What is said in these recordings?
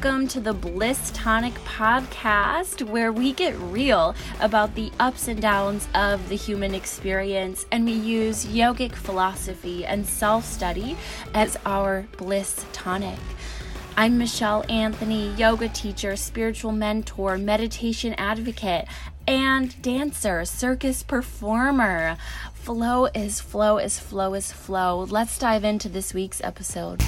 Welcome to the Bliss Tonic podcast, where we get real about the ups and downs of the human experience and we use yogic philosophy and self study as our bliss tonic. I'm Michelle Anthony, yoga teacher, spiritual mentor, meditation advocate, and dancer, circus performer. Flow is flow is flow is flow. Let's dive into this week's episode.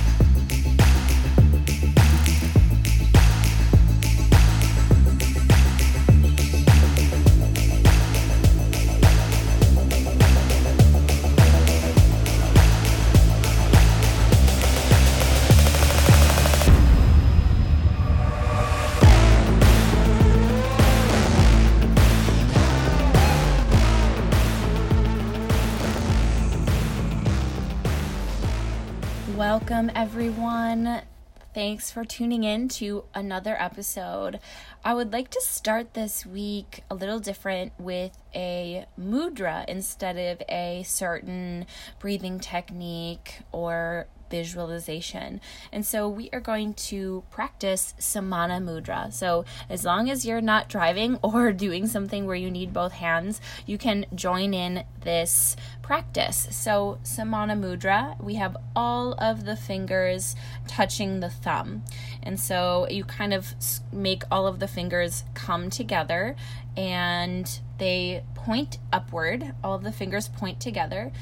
Thanks for tuning in to another episode. I would like to start this week a little different with a mudra instead of a certain breathing technique or visualization. And so we are going to practice Samana Mudra. So as long as you're not driving or doing something where you need both hands, you can join in this practice. So Samana Mudra, we have all of the fingers touching the thumb. And so you kind of make all of the fingers come together and they point upward. All of the fingers point together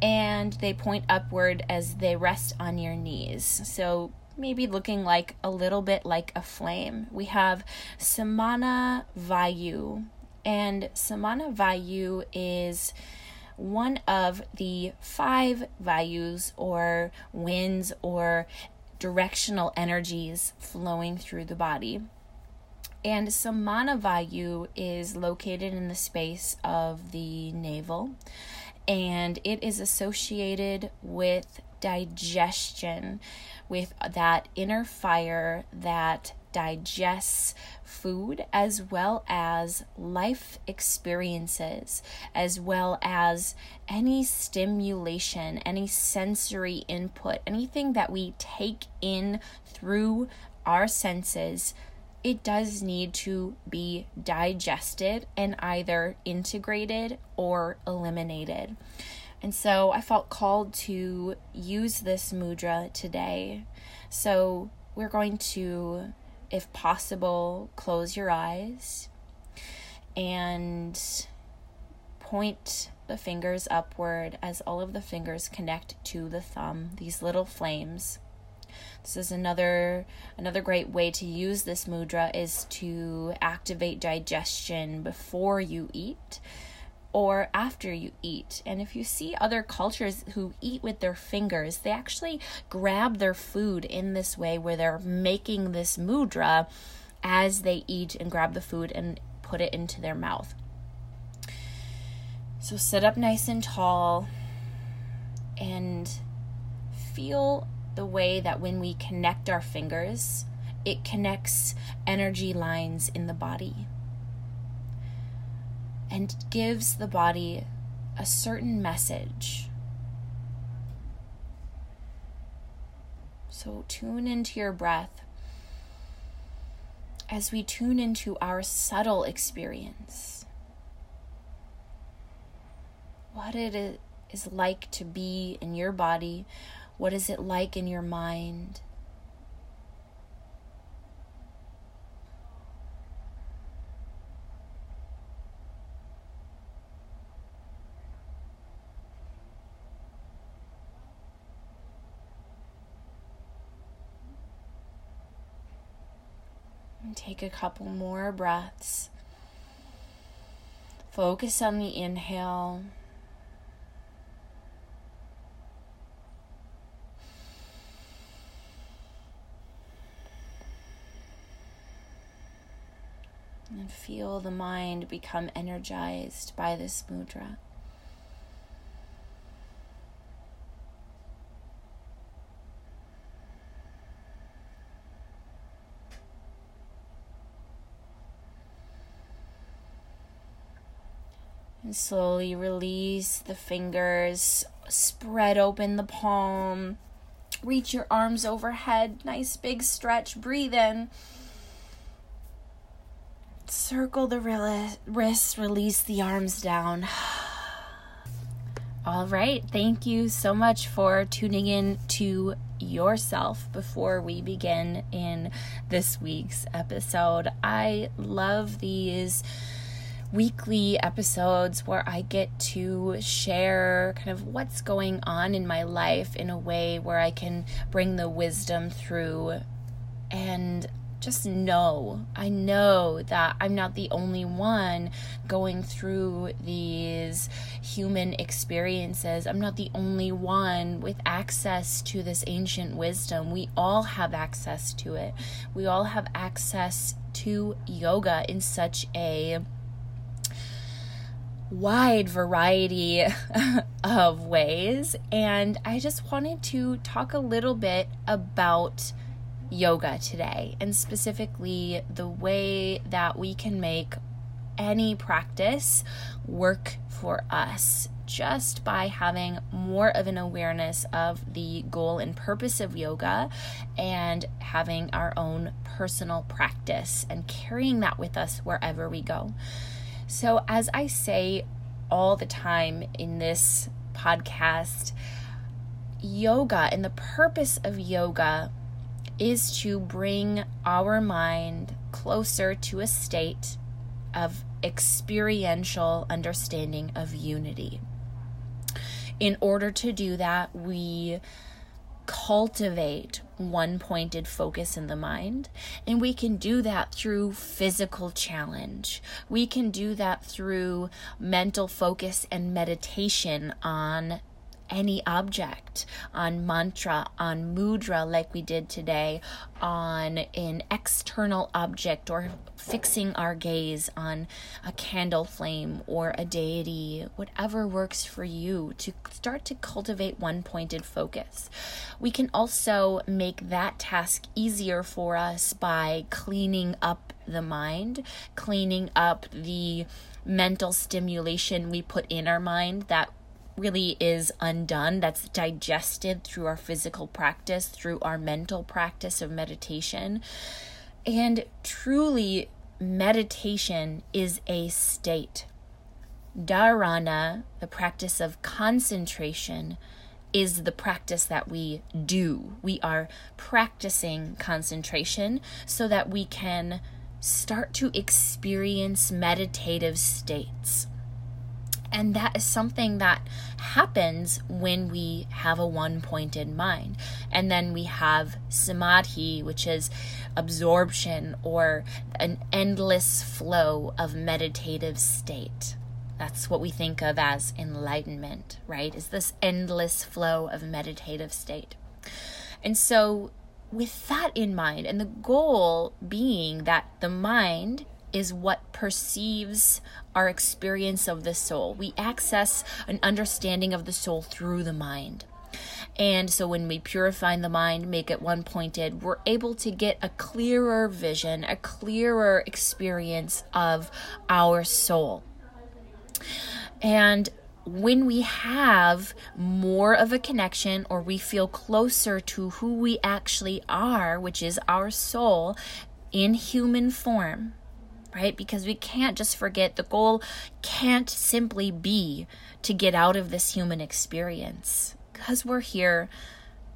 and they point upward as they rest on your knees. So maybe looking like a little bit like a flame. We have Samana Vayu, and Samana Vayu is one of the five vayus or winds or directional energies flowing through the body. And Samana Vayu is located in the space of the navel and it is associated with digestion, with that inner fire that digests food as well as life experiences, as well as any stimulation, any sensory input, anything that we take in through our senses it does need to be digested and either integrated or eliminated. And so I felt called to use this mudra today. So we're going to, if possible, close your eyes and point the fingers upward as all of the fingers connect to the thumb, these little flames. This is another another great way to use this mudra is to activate digestion before you eat or after you eat. And if you see other cultures who eat with their fingers, they actually grab their food in this way where they're making this mudra as they eat and grab the food and put it into their mouth. So sit up nice and tall and feel the way that when we connect our fingers, it connects energy lines in the body and gives the body a certain message. So tune into your breath as we tune into our subtle experience. What it is like to be in your body what is it like in your mind? And take a couple more breaths. Focus on the inhale. And feel the mind become energized by this mudra. And slowly release the fingers, spread open the palm, Reach your arms overhead. Nice big stretch. Breathe in. Circle the wrists, release the arms down. All right. Thank you so much for tuning in to yourself before we begin in this week's episode. I love these weekly episodes where I get to share kind of what's going on in my life in a way where I can bring the wisdom through and just know, I know that I'm not the only one going through these human experiences. I'm not the only one with access to this ancient wisdom. We all have access to it. We all have access to yoga in such a wide variety of ways. And I just wanted to talk a little bit about yoga today, and specifically the way that we can make any practice work for us just by having more of an awareness of the goal and purpose of yoga and having our own personal practice and carrying that with us wherever we go. So, as I say all the time in this podcast, yoga and the purpose of yoga is to bring our mind closer to a state of experiential understanding of unity. In order to do that, we cultivate one pointed focus in the mind. And we can do that through physical challenge. We can do that through mental focus and meditation on any object, on mantra, on mudra, like we did today, on an external object, or fixing our gaze on a candle flame or a deity, whatever works for you to start to cultivate one pointed focus. We can also make that task easier for us by cleaning up the mind, cleaning up the mental stimulation we put in our mind that really is undone, that's digested through our physical practice, through our mental practice of meditation. And truly, meditation is a state. Dharana, the practice of concentration, is the practice that we do. We are practicing concentration so that we can start to experience meditative states. And that is something that happens when we have a one pointed mind. And then we have samadhi, which is absorption or an endless flow of meditative state. That's what we think of as enlightenment, right? Is this endless flow of meditative state. And so, with that in mind, and the goal being that the mind is what perceives our experience of the soul. We access an understanding of the soul through the mind. And so when we purify the mind, make it one pointed, we're able to get a clearer vision, a clearer experience of our soul. And when we have more of a connection or we feel closer to who we actually are, which is our soul in human form, right? Because we can't just forget the goal can't simply be to get out of this human experience because we're here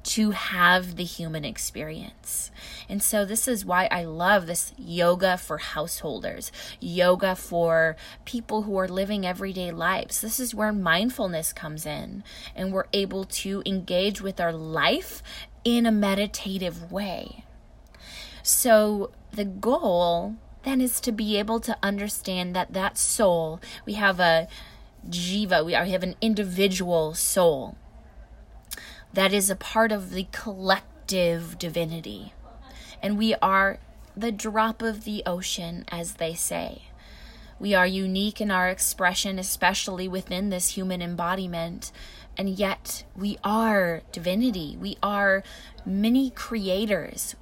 to have the human experience. And so, this is why I love this yoga for householders, yoga for people who are living everyday lives. This is where mindfulness comes in, and we're able to engage with our life in a meditative way. So, the goal then is to be able to understand that that soul, we have a jiva, we have an individual soul that is a part of the collective divinity. And we are the drop of the ocean, as they say. We are unique in our expression, especially within this human embodiment. And yet, we are divinity. We are many creators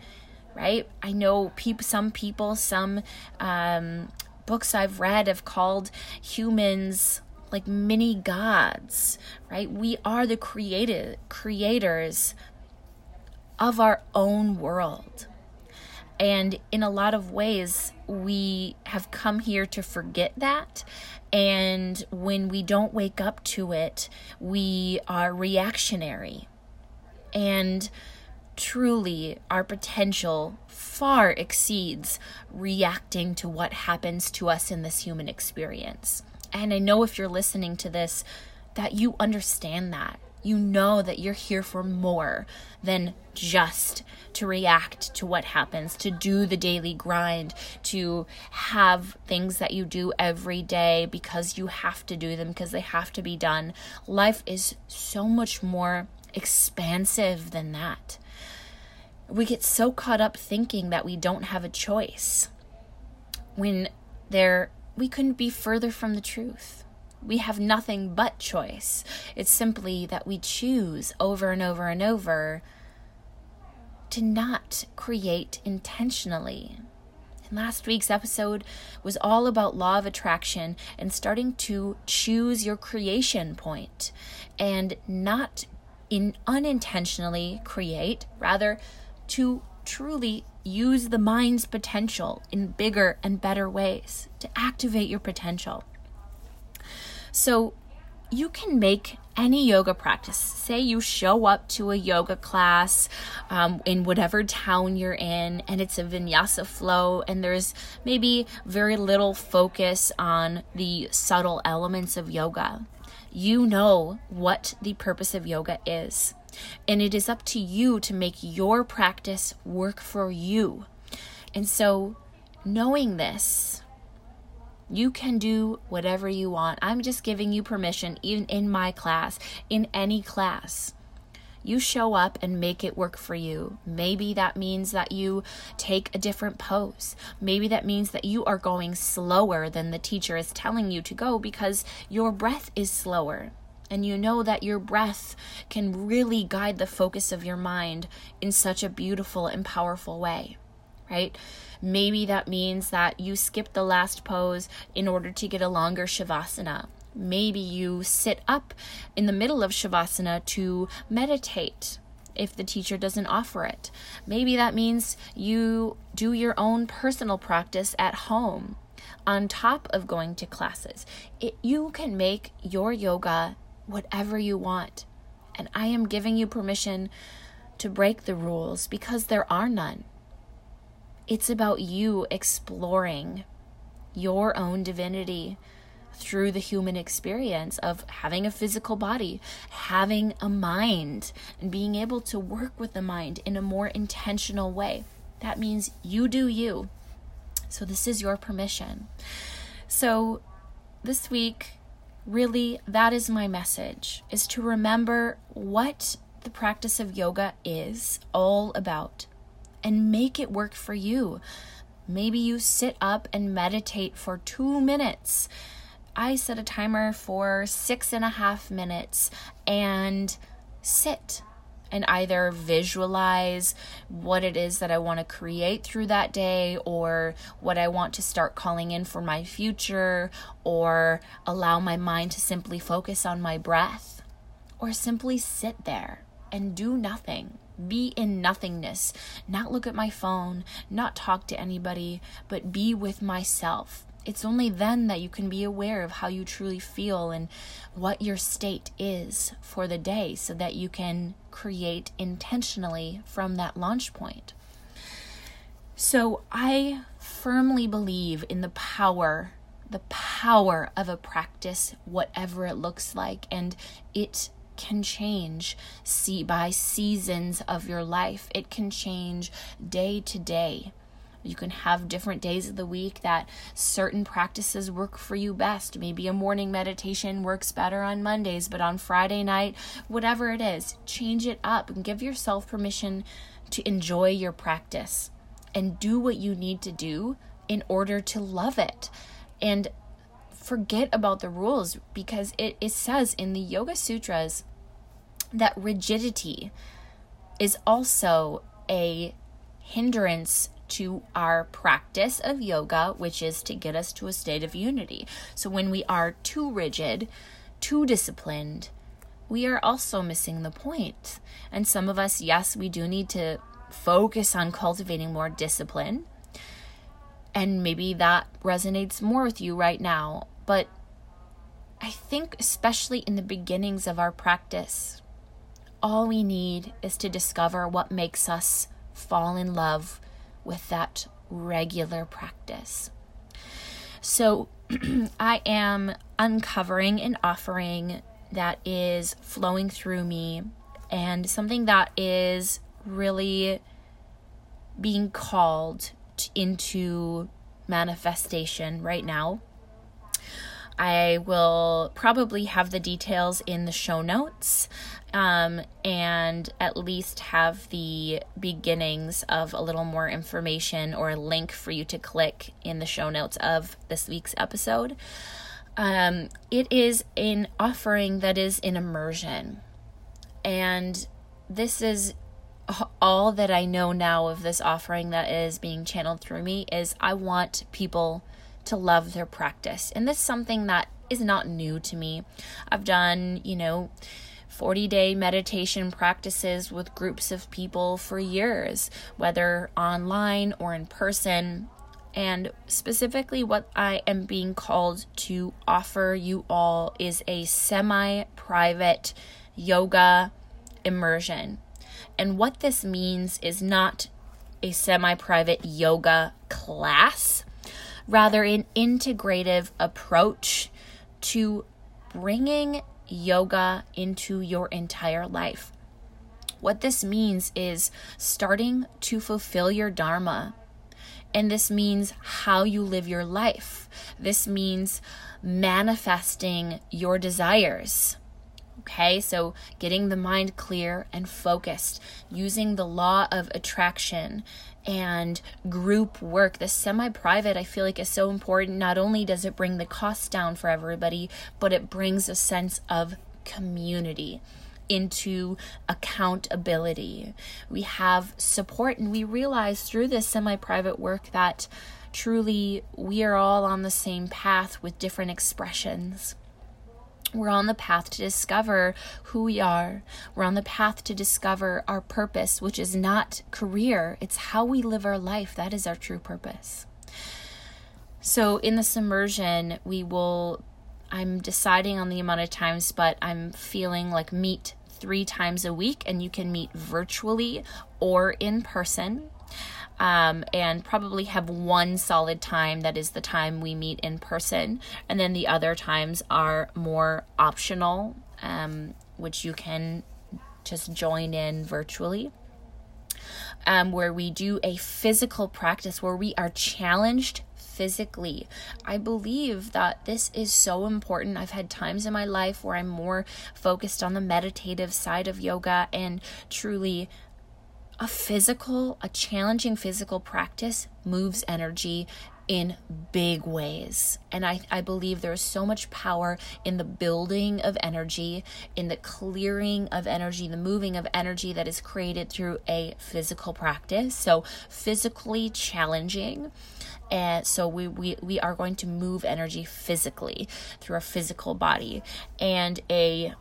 right? I know people, some people, some um, books I've read have called humans like mini gods, right? We are the created creators of our own world. And in a lot of ways, we have come here to forget that. And when we don't wake up to it, we are reactionary. And truly, our potential far exceeds reacting to what happens to us in this human experience. And I know if you're listening to this, that you understand that you know that you're here for more than just to react to what happens, to do the daily grind, to have things that you do every day because you have to do them because they have to be done. Life is so much more expansive than that. We get so caught up thinking that we don't have a choice when there we couldn't be further from the truth we have nothing but choice. It's simply that we choose over and over and over to not create intentionally. And last week's episode was all about law of attraction and starting to choose your creation point and not in unintentionally create, rather to truly use the mind's potential in bigger and better ways to activate your potential. So you can make any yoga practice. Say you show up to a yoga class um, in whatever town you're in, and it's a vinyasa flow, and there's maybe very little focus on the subtle elements of yoga. You know what the purpose of yoga is, and it is up to you to make your practice work for you. And so, knowing this, you can do whatever you want. I'm just giving you permission, even in my class, in any class. You show up and make it work for you. Maybe that means that you take a different pose. Maybe that means that you are going slower than the teacher is telling you to go because your breath is slower. And you know that your breath can really guide the focus of your mind in such a beautiful and powerful way, right? Maybe that means that you skip the last pose in order to get a longer Shavasana. Maybe you sit up in the middle of Shavasana to meditate if the teacher doesn't offer it. Maybe that means you do your own personal practice at home on top of going to classes. It, you can make your yoga whatever you want. And I am giving you permission to break the rules because there are none. It's about you exploring your own divinity through the human experience of having a physical body, having a mind, and being able to work with the mind in a more intentional way. That means you do you. So, this is your permission. So, this week, really, that is my message is to remember what the practice of yoga is all about and make it work for you. Maybe you sit up and meditate for two minutes. I set a timer for six and a half minutes and sit and either visualize what it is that I want to create through that day or what I want to start calling in for my future or allow my mind to simply focus on my breath or simply sit there and do nothing be in nothingness, not look at my phone, not talk to anybody, but be with myself. It's only then that you can be aware of how you truly feel and what your state is for the day so that you can create intentionally from that launch point. So, I firmly believe in the power, the power of a practice, whatever it looks like, and it can change see by seasons of your life. It can change day to day. You can have different days of the week that certain practices work for you best. Maybe a morning meditation works better on Mondays, but on Friday night, whatever it is, change it up and give yourself permission to enjoy your practice and do what you need to do in order to love it. And forget about the rules because it, it says in the Yoga Sutras that rigidity is also a hindrance to our practice of yoga, which is to get us to a state of unity. So when we are too rigid, too disciplined, we are also missing the point. And some of us, yes, we do need to focus on cultivating more discipline. And maybe that resonates more with you right now. But I think, especially in the beginnings of our practice, all we need is to discover what makes us fall in love with that regular practice. So, I am uncovering an offering that is flowing through me and something that is really being called into manifestation right now. I will probably have the details in the show notes um, and at least have the beginnings of a little more information or a link for you to click in the show notes of this week's episode. Um, it is an offering that is in immersion. And this is all that I know now of this offering that is being channeled through me is I want people to love their practice. And this is something that is not new to me. I've done, you know, 40 day meditation practices with groups of people for years, whether online or in person. And specifically, what I am being called to offer you all is a semi private yoga immersion. And what this means is not a semi private yoga class, rather, an integrative approach to bringing yoga into your entire life. What this means is starting to fulfill your Dharma. And this means how you live your life. This means manifesting your desires. Okay, so getting the mind clear and focused, using the law of attraction and group work. The semi private, I feel like, is so important. Not only does it bring the costs down for everybody, but it brings a sense of community into accountability. We have support, and we realize through this semi private work that truly we are all on the same path with different expressions. We're on the path to discover who we are. We're on the path to discover our purpose, which is not career, it's how we live our life. That is our true purpose. So, in the immersion, we will, I'm deciding on the amount of times, but I'm feeling like meet three times a week, and you can meet virtually or in person um, and probably have one solid time that is the time we meet in person. And then the other times are more optional, um, which you can just join in virtually. Um, where we do a physical practice where we are challenged physically. I believe that this is so important. I've had times in my life where I'm more focused on the meditative side of yoga and truly a physical, a challenging physical practice moves energy in big ways. And I, I believe there's so much power in the building of energy, in the clearing of energy, the moving of energy that is created through a physical practice. So, physically challenging. And so we, we, we are going to move energy physically through our physical body. And a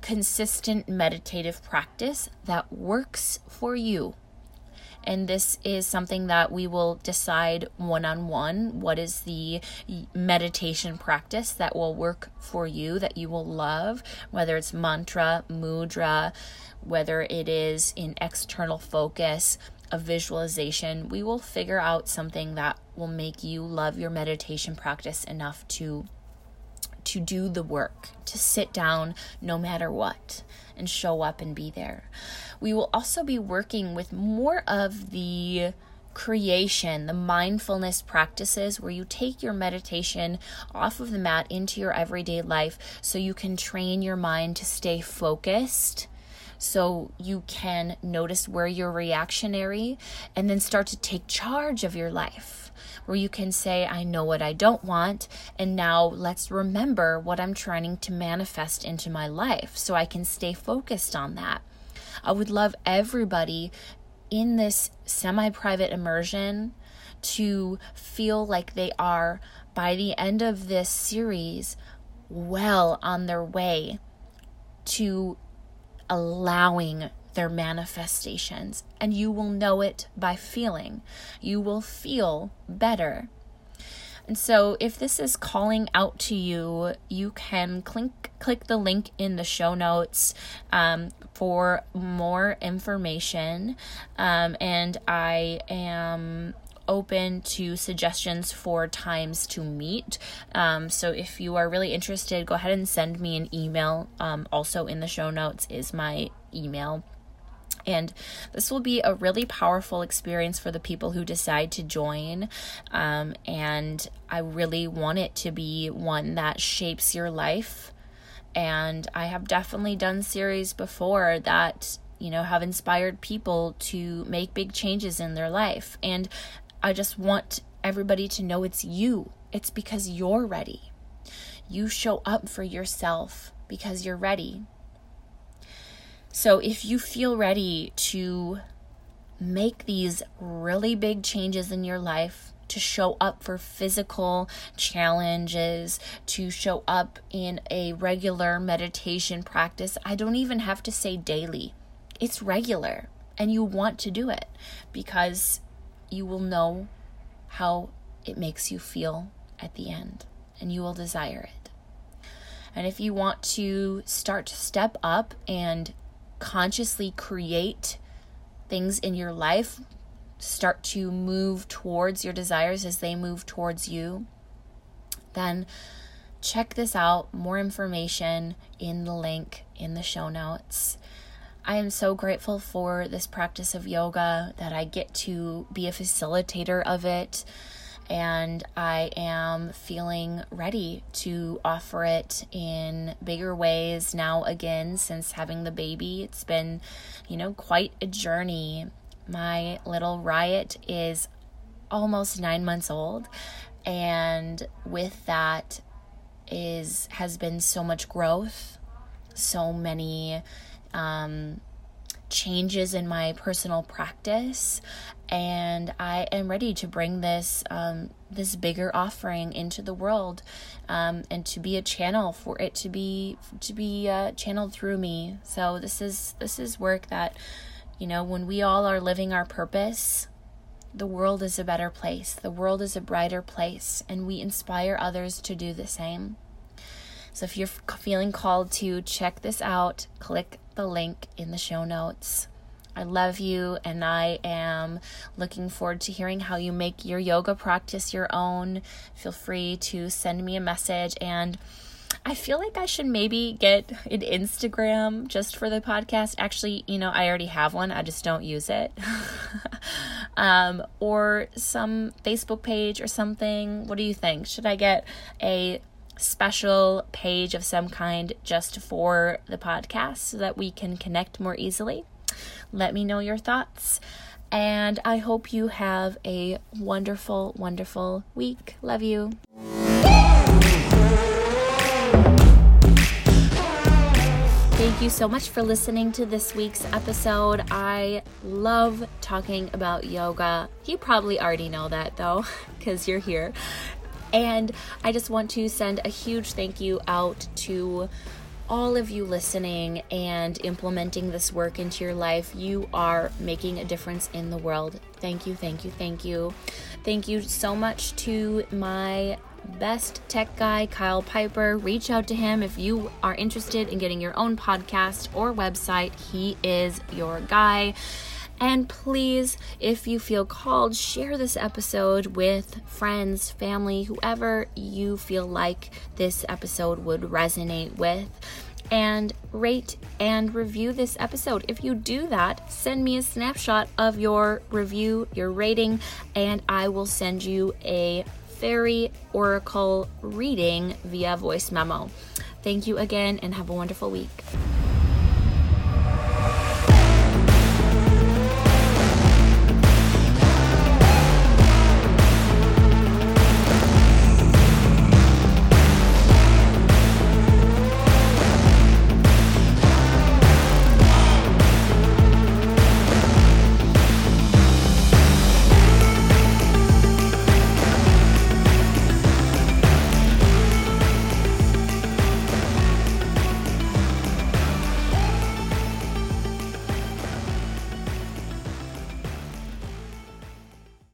consistent meditative practice that works for you. And this is something that we will decide one on one. What is the meditation practice that will work for you, that you will love, whether it's mantra, mudra, whether it is in external focus, a visualization. We will figure out something that will make you love your meditation practice enough to to do the work, to sit down no matter what, and show up and be there. We will also be working with more of the creation, the mindfulness practices where you take your meditation off of the mat into your everyday life so you can train your mind to stay focused so you can notice where you're reactionary and then start to take charge of your life where you can say, I know what I don't want, and now let's remember what I'm trying to manifest into my life so I can stay focused on that. I would love everybody in this semi private immersion to feel like they are, by the end of this series, well on their way to allowing their manifestations, and you will know it by feeling. You will feel better. And so, if this is calling out to you, you can click click the link in the show notes um, for more information. Um, and I am open to suggestions for times to meet. Um, so if you are really interested, go ahead and send me an email. Um, also in the show notes is my email. And this will be a really powerful experience for the people who decide to join. Um, and I really want it to be one that shapes your life. And I have definitely done series before that, you know, have inspired people to make big changes in their life. And I just want everybody to know it's you. It's because you're ready. You show up for yourself because you're ready. So if you feel ready to make these really big changes in your life, to show up for physical challenges, to show up in a regular meditation practice, I don't even have to say daily. It's regular and you want to do it because you will know how it makes you feel at the end and you will desire it. And if you want to start to step up and consciously create things in your life, start to move towards your desires as they move towards you, then check this out. More information in the link in the show notes. I am so grateful for this practice of yoga that I get to be a facilitator of it. And I am feeling ready to offer it in bigger ways now again since having the baby. It's been, you know, quite a journey. My little riot is almost nine months old. And with that is has been so much growth, so many um, changes in my personal practice and I am ready to bring this um, this bigger offering into the world um, and to be a channel for it to be to be uh, channeled through me. So this is this is work that you know when we all are living our purpose, the world is a better place. The world is a brighter place, and we inspire others to do the same. So if you're feeling called to check this out, click the link in the show notes. I love you, and I am looking forward to hearing how you make your yoga practice your own. Feel free to send me a message. And I feel like I should maybe get an Instagram just for the podcast. Actually, you know, I already have one, I just don't use it. um, or some Facebook page or something. What do you think? Should I get a special page of some kind just for the podcast so that we can connect more easily. Let me know your thoughts. And I hope you have a wonderful, wonderful week. Love you. Thank you so much for listening to this week's episode. I love talking about yoga. You probably already know that though, because you're here. And I just want to send a huge thank you out to all of you listening and implementing this work into your life. You are making a difference in the world. Thank you, thank you, thank you. Thank you so much to my best tech guy, Kyle Piper. Reach out to him if you are interested in getting your own podcast or website. He is your guy. And please, if you feel called, share this episode with friends, family, whoever you feel like this episode would resonate with. And rate and review this episode. If you do that, send me a snapshot of your review, your rating, and I will send you a fairy oracle reading via voice memo. Thank you again and have a wonderful week.